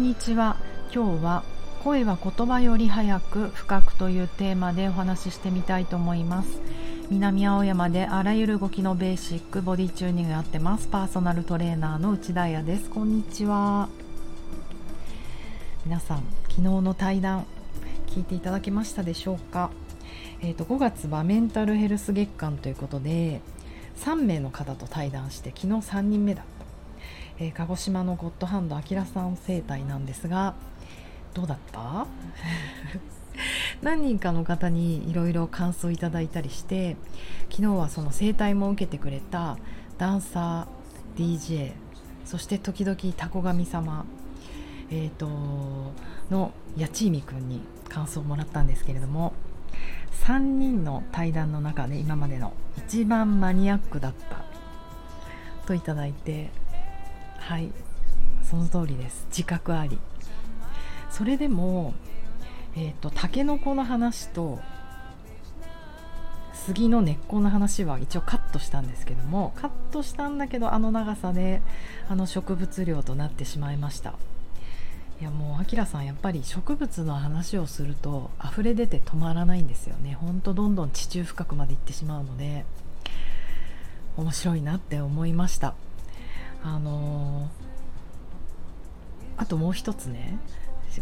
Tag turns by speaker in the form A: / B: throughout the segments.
A: んにちは。今日は声は言葉より早く深くというテーマでお話ししてみたいと思います。南青山であらゆる動きのベーシックボディチューニングやってます。パーソナルトレーナーの内田彩です。こんにちは。皆さん昨日の対談聞いていただけましたでしょうか？えーと、5月はメンタルヘルス月間ということで3名の方と対談して昨日3人目だえー、鹿児島のゴッドハンドあきらさん生態なんですがどうだった？何人かの方にいろいろ感想いただいたりして昨日はその生態も受けてくれたダンサー DJ そして時々タコ神様、えーと、のやちいみくんに感想をもらったんですけれども3人の対談の中で今までの一番マニアックだったといただいてはい。その通りです。自覚あり。それでもえっ、ー、とたけのこの話と杉の根っこの話は一応カットしたんですけどもカットしたんだけどあの長さであの植物量となってしまいました。いやもうあきらさんやっぱり植物の話をすると溢れ出て止まらないんですよね。ほんとどんどん地中深くまで行ってしまうので面白いなって思いました。あのー、あともう一つね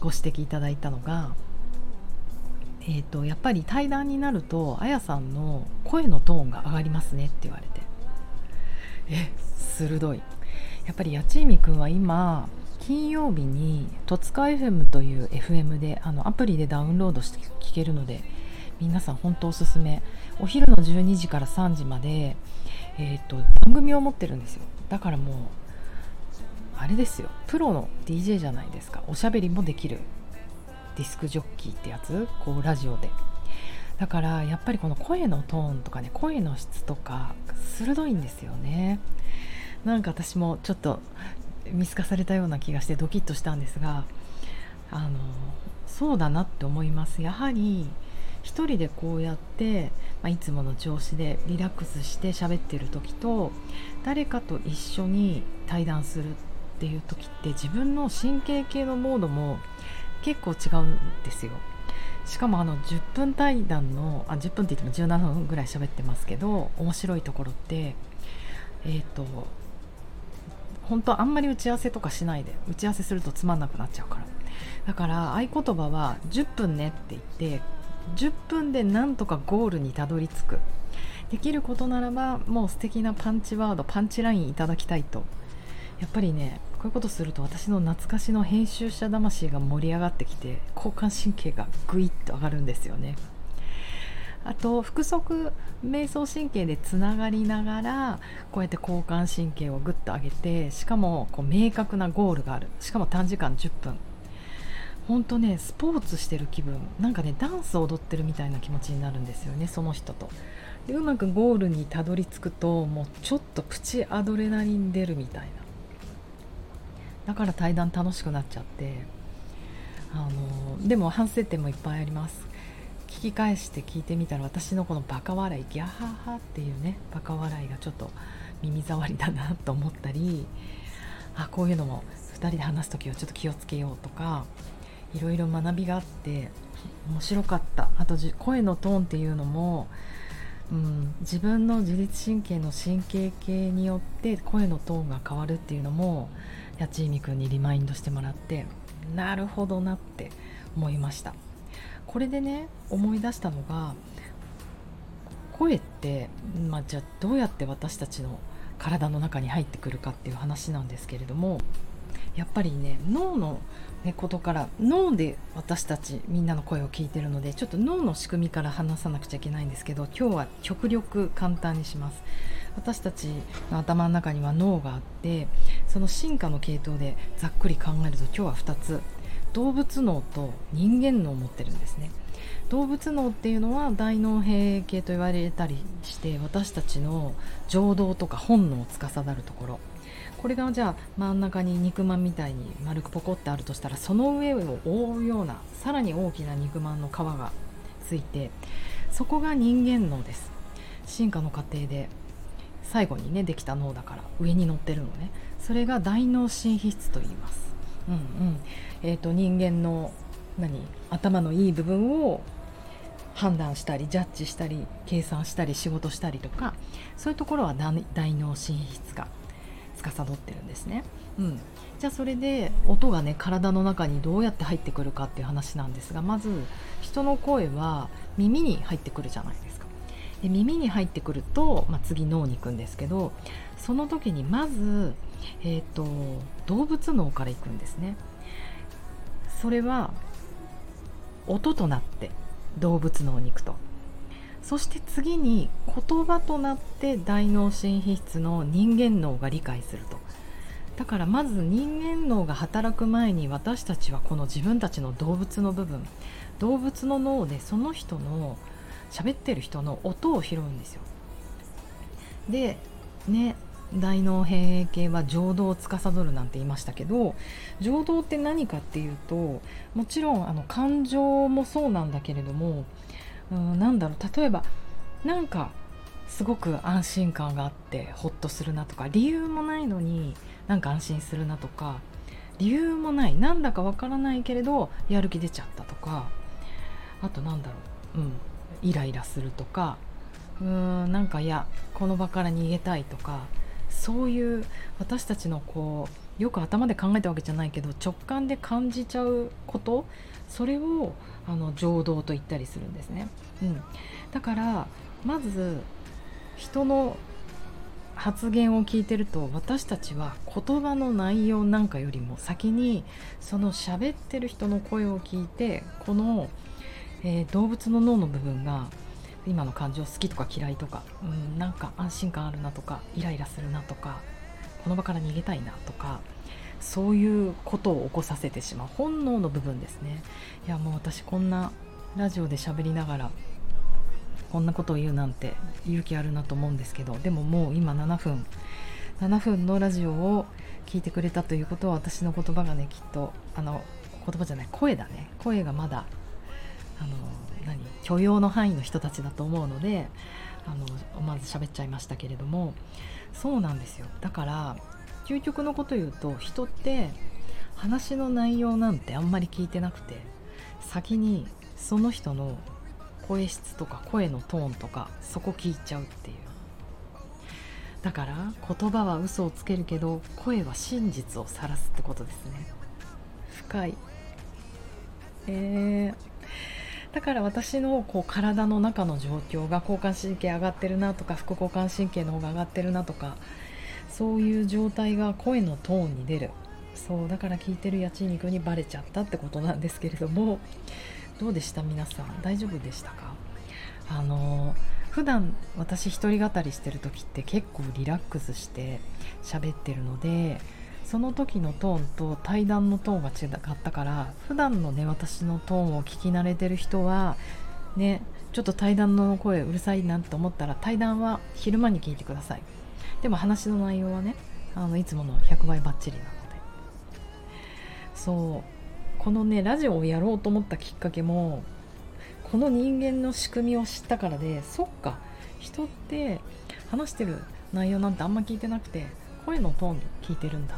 A: ご指摘いただいたのがえーと、やっぱり対談になるとあやさんの声のトーンが上がりますねって言われて。え鋭い。やっぱりやちいみくんは今金曜日に戸塚 FM という FM であのアプリでダウンロードして聞けるので皆さん本当おすすめ。お昼の12時から3時まで、えーと番組を持ってるんですよ。だからもうあれですよ。プロの DJ じゃないですか。おしゃべりもできる。ディスクジョッキーってやつ。こうラジオで。だからやっぱりこの声のトーンとかね声の質とか鋭いんですよね。なんか私もちょっと見透かされたような気がしてドキッとしたんですがあのそうだなって思います。やはり一人でこうやって、まあ、いつもの調子でリラックスして喋ってる時と誰かと一緒に対談するっていう時って自分の神経系のモードも結構違うんですよ。しかもあの10分対談のあ10分って言っても17分ぐらい喋ってますけど面白いところってえっ、ー、と本当あんまり打ち合わせとかしないで打ち合わせするとつまんなくなっちゃうから。だから合言葉は10分ねって言って10分でなんとかゴールにたどり着く。できることならばもう素敵なパンチワードパンチラインいただきたいと。やっぱりねこういうことすると私の懐かしの編集者魂が盛り上がってきて交感神経がグイッと上がるんですよね。あと腹側瞑想神経でつながりながらこうやって交感神経をグッと上げてしかもこう明確なゴールがある。しかも短時間10分本当ねスポーツしてる気分。なんかねダンス踊ってるみたいな気持ちになるんですよねその人と。でうまくゴールにたどり着くともうちょっとプチアドレナリン出るみたいな。だから対談楽しくなっちゃって。あのでも反省点もいっぱいあります。聞き返して聞いてみたら私のこのバカ笑いギャハハっていうねバカ笑いがちょっと耳障りだなと思ったりあこういうのも2人で話す時はちょっと気をつけようとかいろいろ学びがあって面白かった。あと声のトーンっていうのも、うん、自分の自律神経の神経系によって声のトーンが変わるっていうのもやちいみくんにリマインドしてもらってなるほどなって思いました。これでね思い出したのが声って、まあ、じゃあどうやって私たちの体の中に入ってくるかっていう話なんですけれどもやっぱりね脳の、ことから。脳で私たちみんなの声を聞いてるのでちょっと脳の仕組みから話さなくちゃいけないんですけど今日は極力簡単にします。私たちの頭の中には脳があってその進化の系統でざっくり考えると今日は2つ。動物脳と人間脳を持ってるんですね。動物脳っていうのは大脳閉系と言われたりして私たちの情動とか本能を司るところ。これがじゃあ真ん中に肉まんみたいに丸くポコってあるとしたらその上を覆うようなさらに大きな肉まんの皮がついてそこが人間脳です。進化の過程で最後にねできた脳だから上に乗ってるのね。それが大脳新皮質と言います。うんうん。えーと、人間の何頭のいい部分を判断したりジャッジしたり計算したり仕事したりとかそういうところは大脳神筆が司ってるんですね。うん、じゃあそれで音がね体の中にどうやって入ってくるかっていう話なんですがまず人の声は耳に入ってくるじゃないですか。で耳に入ってくると、まあ、次脳に行くんですけどその時にまず、えーと、動物脳から行くんですね。それは音となって動物脳に行くと。そして次に言葉となって大脳神秘質の人間脳が理解すると。だからまず人間脳が働く前に私たちはこの自分たちの動物の部分動物の脳でその人の喋ってる人の音を拾うんですよ。でね大脳変影系は情動を司るなんて言いましたけど情動って何かっていうともちろんあの感情もそうなんだけれどもうんなんだろう例えばなんかすごく安心感があってホッとするなとか理由もないのになんか安心するなとか理由もないなんだかわからないけれどやる気出ちゃったとかあとなんだろううんイライラするとかうーんなんかいやこの場から逃げたいとかそういう私たちのこうよく頭で考えたわけじゃないけど直感で感じちゃうことそれをあの情動と言ったりするんですね、うん、だからまず人の発言を聞いてると私たちは言葉の内容なんかよりも先にその喋ってる人の声を聞いてこの、えー、動物の脳の部分が今の感情好きとか嫌いとかうんなんか安心感あるなとかイライラするなとかこの場から逃げたいなとかそういうことを起こさせてしまう。本能の部分ですね。いやもう私こんなラジオで喋りながらこんなことを言うなんて勇気あるなと思うんですけどでももう今7分7分のラジオを聞いてくれたということは私の言葉がねきっとあの言葉じゃない声だね。声がまだあの許容の範囲の人たちだと思うのであの思わず喋っちゃいましたけれども。そうなんですよ。だから究極のこと言うと人って話の内容なんてあんまり聞いてなくて先にその人の声質とか声のトーンとかそこ聞いちゃうっていう。だから言葉は嘘をつけるけど声は真実を晒すってことですね。深い。えー、だから私のこう体の中の状況が交感神経上がってるなとか副交感神経の方が上がってるなとかそういう状態が声のトーンに出る。そうだから聞いてるやち肉にバレちゃったってことなんですけれどもどうでした皆さん？大丈夫でしたか？あの普段私一人語りしてる時って結構リラックスして喋ってるのでその時のトーンと対談のトーンが違ったから普段のね私のトーンを聞き慣れてる人はねちょっと対談の声うるさいなと思ったら対談は昼間に聞いてください。でも話の内容はねあのいつもの100倍バッチリなので。そう。このねラジオをやろうと思ったきっかけもこの人間の仕組みを知ったからでそっか。人って話してる内容なんてあんま聞いてなくて声のトーンで聞いてるんだ。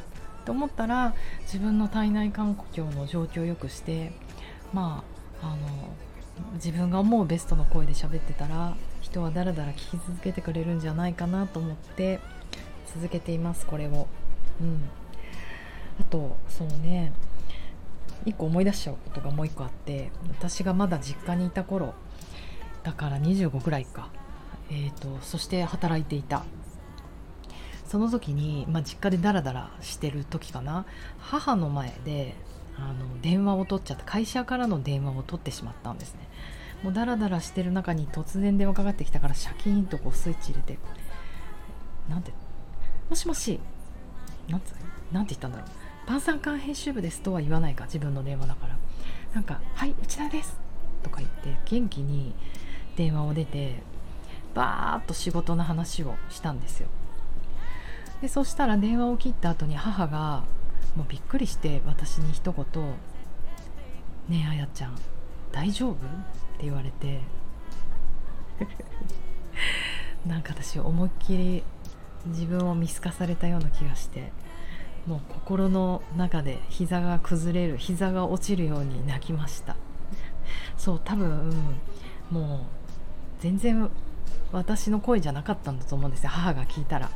A: って思ったら自分の体内環境の状況を良くしてまああの自分が思うベストの声で喋ってたら人はだらだら聞き続けてくれるんじゃないかなと思って続けていますこれを。うん。あとそうね1個思い出しちゃうことがもう1個あって私がまだ実家にいた頃だから25くらいか、えーと、そして働いていた。その時に、まあ、実家でダラダラしてる時かな。母の前であの電話を取っちゃった。会社からの電話を取ってしまったんですね。もうダラダラしてる中に突然電話かかってきたからシャキーンとこうスイッチ入れてなんてもしもしなんてなんて言ったんだろう。晩餐館編集部ですとは言わないか自分の電話だから。なんか「はい内田です」とか言って元気に電話を出てバーッと仕事の話をしたんですよ。でそしたら電話を切った後に母がもうびっくりして私に一言「ねえあやちゃん大丈夫?」って言われて。なんか私思いっきり自分を見透かされたような気がして。もう心の中で膝が崩れる膝が落ちるように泣きました。そう多分もう全然私の声じゃなかったんだと思うんですよ母が聞いたら。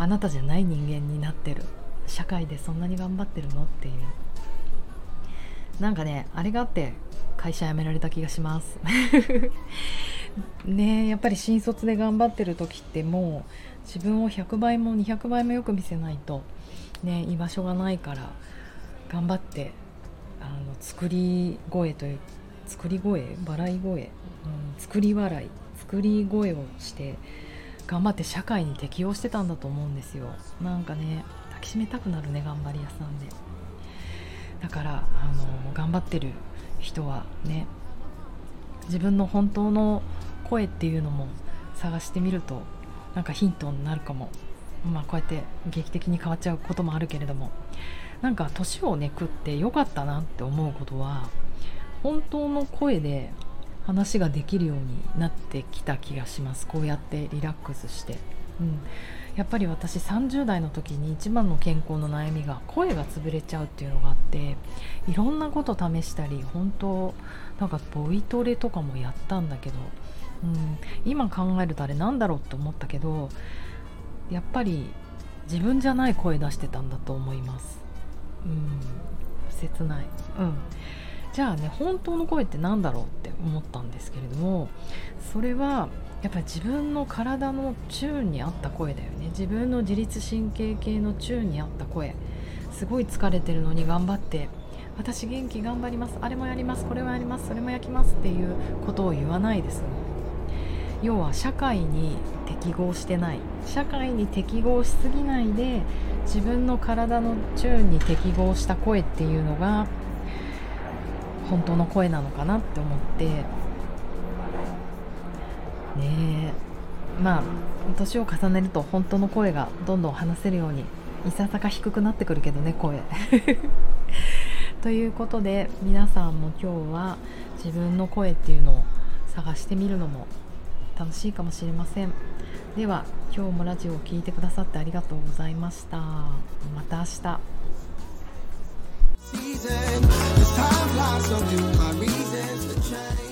A: あなたじゃない人間になってる。社会でそんなに頑張ってるの？っていう。なんかねあれがあって会社辞められた気がします。ねやっぱり新卒で頑張ってる時ってもう自分を100倍も200倍もよく見せないとね居場所がないから頑張ってあの作り声という作り声笑い声、うん、作り笑い作り声をして頑張って社会に適応してたんだと思うんですよ。なんかね抱きしめたくなるね頑張り屋さんで。だからあの頑張ってる人はね自分の本当の声っていうのも探してみるとなんかヒントになるかも。まあこうやって劇的に変わっちゃうこともあるけれども。なんか年をね食ってよかったなって思うことは本当の声で話ができるようになってきた気がします。こうやってリラックスして、うん、やっぱり私30代の時に一番の健康の悩みが声が潰れちゃうっていうのがあっていろんなこと試したり本当なんかボイトレとかもやったんだけど、うん、今考えるとあれなんだろうって思ったけどやっぱり自分じゃない声出してたんだと思います。うん、切ない、うん。じゃあね本当の声って何だろうって思ったんですけれどもそれはやっぱり自分の体のチューンに合った声だよね。自分の自律神経系のチューンに合った声。すごい疲れてるのに頑張って私元気頑張ります。あれもやります。これもやります。それも焼きますっていうことを言わないです。要は社会に適合してない。社会に適合しすぎないで自分の体のチューンに適合した声っていうのが本当の声なのかなって思って。ねえ。まあ年を重ねると本当の声がどんどん話せるようにいささか低くなってくるけどね声。ということで皆さんも今日は自分の声っていうのを探してみるのも楽しいかもしれません。では今日もラジオを聴いてくださってありがとうございました。また明日。Season. As time flies, so do my reasons to change.